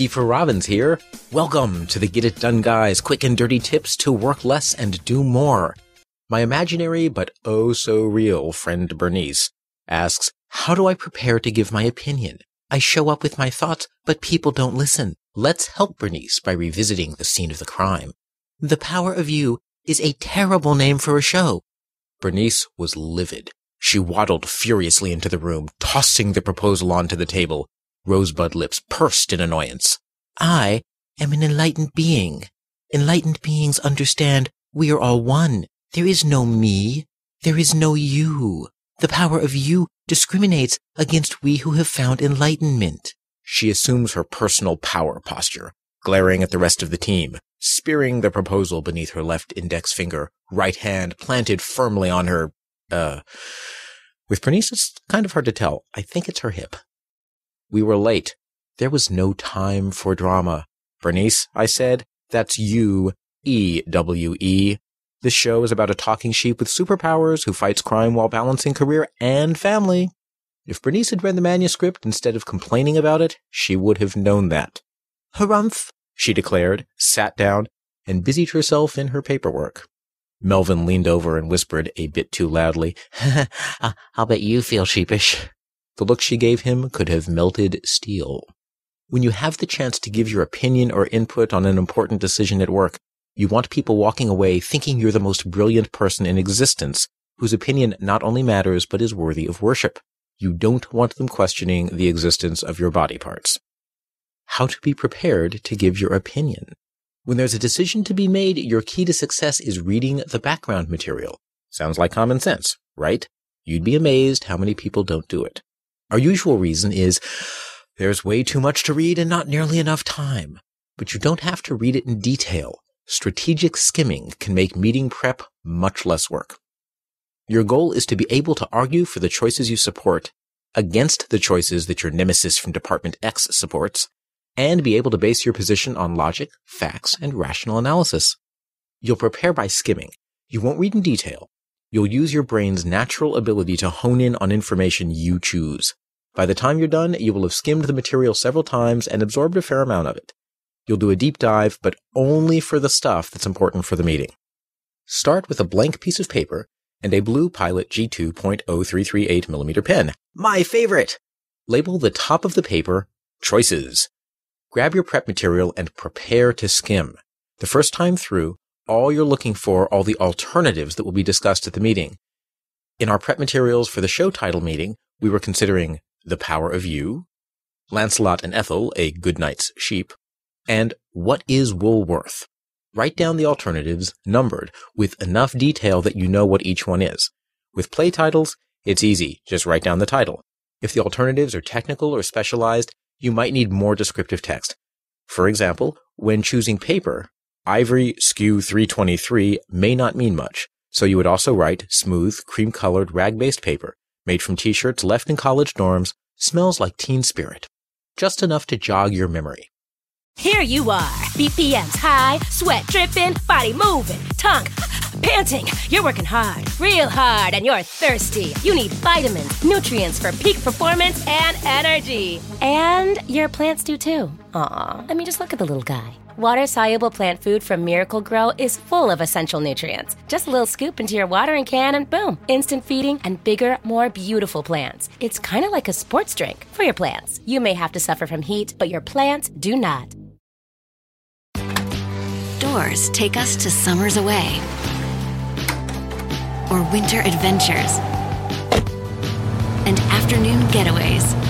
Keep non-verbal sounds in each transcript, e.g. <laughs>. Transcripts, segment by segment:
Stever Robbins here. Welcome to the Get It Done Guys quick and dirty tips to work less and do more. My imaginary but oh so real friend Bernice asks, how do I prepare to give my opinion? I show up with my thoughts, but people don't listen. Let's help Bernice by revisiting the scene of the crime. The Power of You is a terrible name for a show. Bernice was livid. She waddled furiously into the room, tossing the proposal onto the table. Rosebud lips pursed in annoyance. I am an enlightened being. Enlightened beings understand we are all one. There is no me. There is no you. The power of you discriminates against we who have found enlightenment. She assumes her personal power posture, glaring at the rest of the team, spearing the proposal beneath her left index finger, right hand planted firmly on her, uh, with Bernice, it's kind of hard to tell. I think it's her hip. We were late. There was no time for drama. Bernice, I said, that's you, E-W-E. This show is about a talking sheep with superpowers who fights crime while balancing career and family. If Bernice had read the manuscript instead of complaining about it, she would have known that. Harumph, she declared, sat down, and busied herself in her paperwork. Melvin leaned over and whispered a bit too loudly, <laughs> I'll bet you feel sheepish. The look she gave him could have melted steel. When you have the chance to give your opinion or input on an important decision at work, you want people walking away thinking you're the most brilliant person in existence, whose opinion not only matters but is worthy of worship. You don't want them questioning the existence of your body parts. How to be prepared to give your opinion. When there's a decision to be made, your key to success is reading the background material. Sounds like common sense, right? You'd be amazed how many people don't do it. Our usual reason is there's way too much to read and not nearly enough time. But you don't have to read it in detail. Strategic skimming can make meeting prep much less work. Your goal is to be able to argue for the choices you support against the choices that your nemesis from Department X supports, and be able to base your position on logic, facts, and rational analysis. You'll prepare by skimming. You won't read in detail. You'll use your brain's natural ability to hone in on information you choose. By the time you're done, you will have skimmed the material several times and absorbed a fair amount of it. You'll do a deep dive, but only for the stuff that's important for the meeting. Start with a blank piece of paper and a blue Pilot G2.0338mm pen. My favorite! Label the top of the paper Choices. Grab your prep material and prepare to skim. The first time through, all you're looking for all the alternatives that will be discussed at the meeting. In our prep materials for the show title meeting, we were considering The Power of You, Lancelot and Ethel, A Good Night's Sheep, and What is Wool Worth? Write down the alternatives numbered with enough detail that you know what each one is. With play titles, it's easy. Just write down the title. If the alternatives are technical or specialized, you might need more descriptive text. For example, when choosing paper, Ivory Skew 323 may not mean much, so you would also write smooth, cream colored rag based paper made from t shirts left in college dorms, smells like teen spirit. Just enough to jog your memory. Here you are, BPMs high, sweat dripping, body moving, tongue <laughs> panting. You're working hard, real hard, and you're thirsty. You need vitamins, nutrients for peak performance and energy. And your plants do too. Aw, I mean, just look at the little guy Water soluble plant food from Miracle-Gro is full of essential nutrients. Just a little scoop into your watering can and boom, instant feeding and bigger, more beautiful plants. It's kind of like a sports drink for your plants. You may have to suffer from heat, but your plants do not. Doors take us to summers away or winter adventures and afternoon getaways.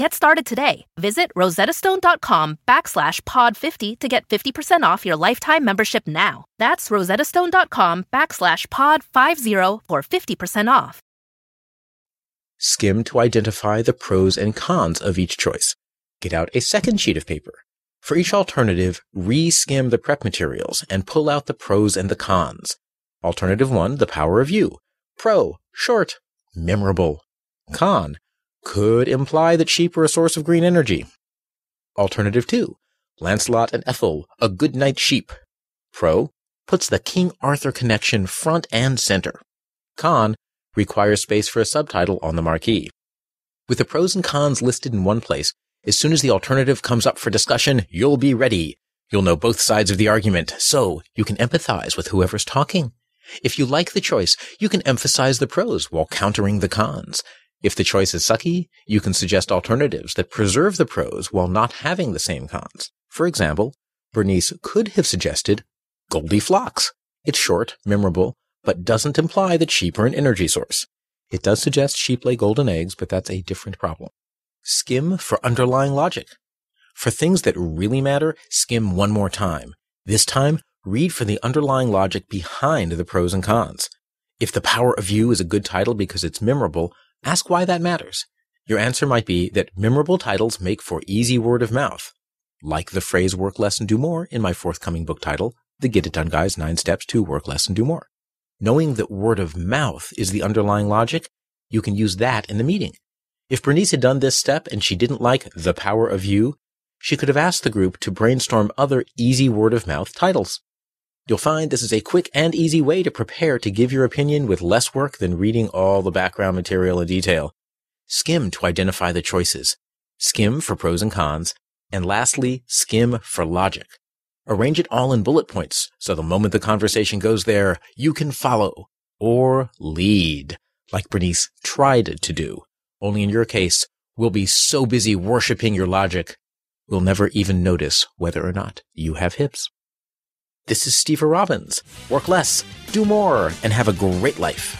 Get started today. Visit rosettastone.com backslash pod50 to get 50% off your lifetime membership now. That's rosettastone.com backslash pod50 for 50% off. Skim to identify the pros and cons of each choice. Get out a second sheet of paper. For each alternative, re-skim the prep materials and pull out the pros and the cons. Alternative 1, the power of you. Pro, short, memorable. Con, could imply that sheep are a source of green energy. Alternative 2. Lancelot and Ethel, a good night sheep. Pro, puts the King Arthur connection front and center. Con, requires space for a subtitle on the marquee. With the pros and cons listed in one place, as soon as the alternative comes up for discussion, you'll be ready. You'll know both sides of the argument, so you can empathize with whoever's talking. If you like the choice, you can emphasize the pros while countering the cons. If the choice is sucky, you can suggest alternatives that preserve the pros while not having the same cons. For example, Bernice could have suggested Goldie Flocks. It's short, memorable, but doesn't imply that sheep are an energy source. It does suggest sheep lay golden eggs, but that's a different problem. Skim for underlying logic. For things that really matter, skim one more time. This time, read for the underlying logic behind the pros and cons. If the power of you is a good title because it's memorable, Ask why that matters. Your answer might be that memorable titles make for easy word of mouth. Like the phrase work less and do more in my forthcoming book title, The Get It Done Guys Nine Steps to Work Less and Do More. Knowing that word of mouth is the underlying logic, you can use that in the meeting. If Bernice had done this step and she didn't like the power of you, she could have asked the group to brainstorm other easy word of mouth titles. You'll find this is a quick and easy way to prepare to give your opinion with less work than reading all the background material in detail. Skim to identify the choices. Skim for pros and cons. And lastly, skim for logic. Arrange it all in bullet points so the moment the conversation goes there, you can follow or lead like Bernice tried to do. Only in your case, we'll be so busy worshiping your logic, we'll never even notice whether or not you have hips. This is Stever Robbins. Work less, do more, and have a great life.